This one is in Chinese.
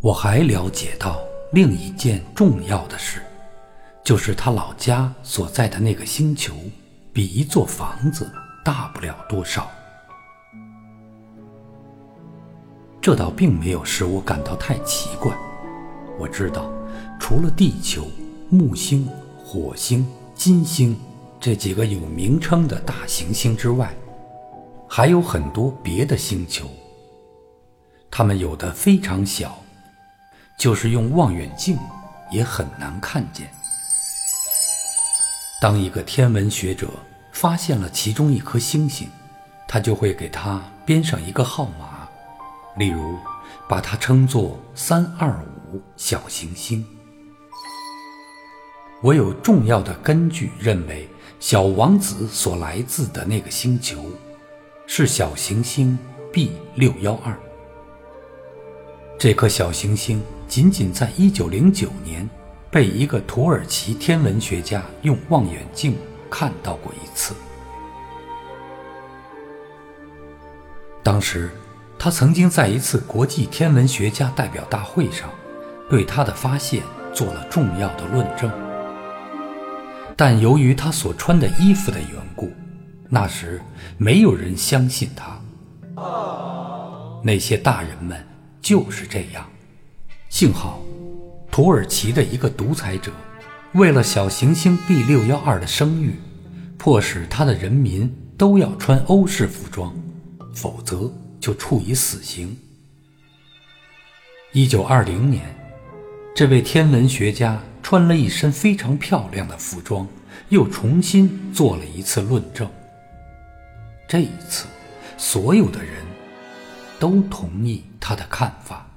我还了解到另一件重要的事，就是他老家所在的那个星球，比一座房子大不了多少。这倒并没有使我感到太奇怪。我知道，除了地球、木星、火星、金星这几个有名称的大行星之外，还有很多别的星球。它们有的非常小，就是用望远镜也很难看见。当一个天文学者发现了其中一颗星星，他就会给它编上一个号码，例如把它称作“三二五小行星”。我有重要的根据认为，小王子所来自的那个星球是小行星 B 六幺二。这颗小行星仅仅在1909年被一个土耳其天文学家用望远镜看到过一次。当时，他曾经在一次国际天文学家代表大会上，对他的发现做了重要的论证。但由于他所穿的衣服的缘故，那时没有人相信他。那些大人们。就是这样。幸好，土耳其的一个独裁者，为了小行星 B 六幺二的声誉，迫使他的人民都要穿欧式服装，否则就处以死刑。一九二零年，这位天文学家穿了一身非常漂亮的服装，又重新做了一次论证。这一次，所有的人。都同意他的看法。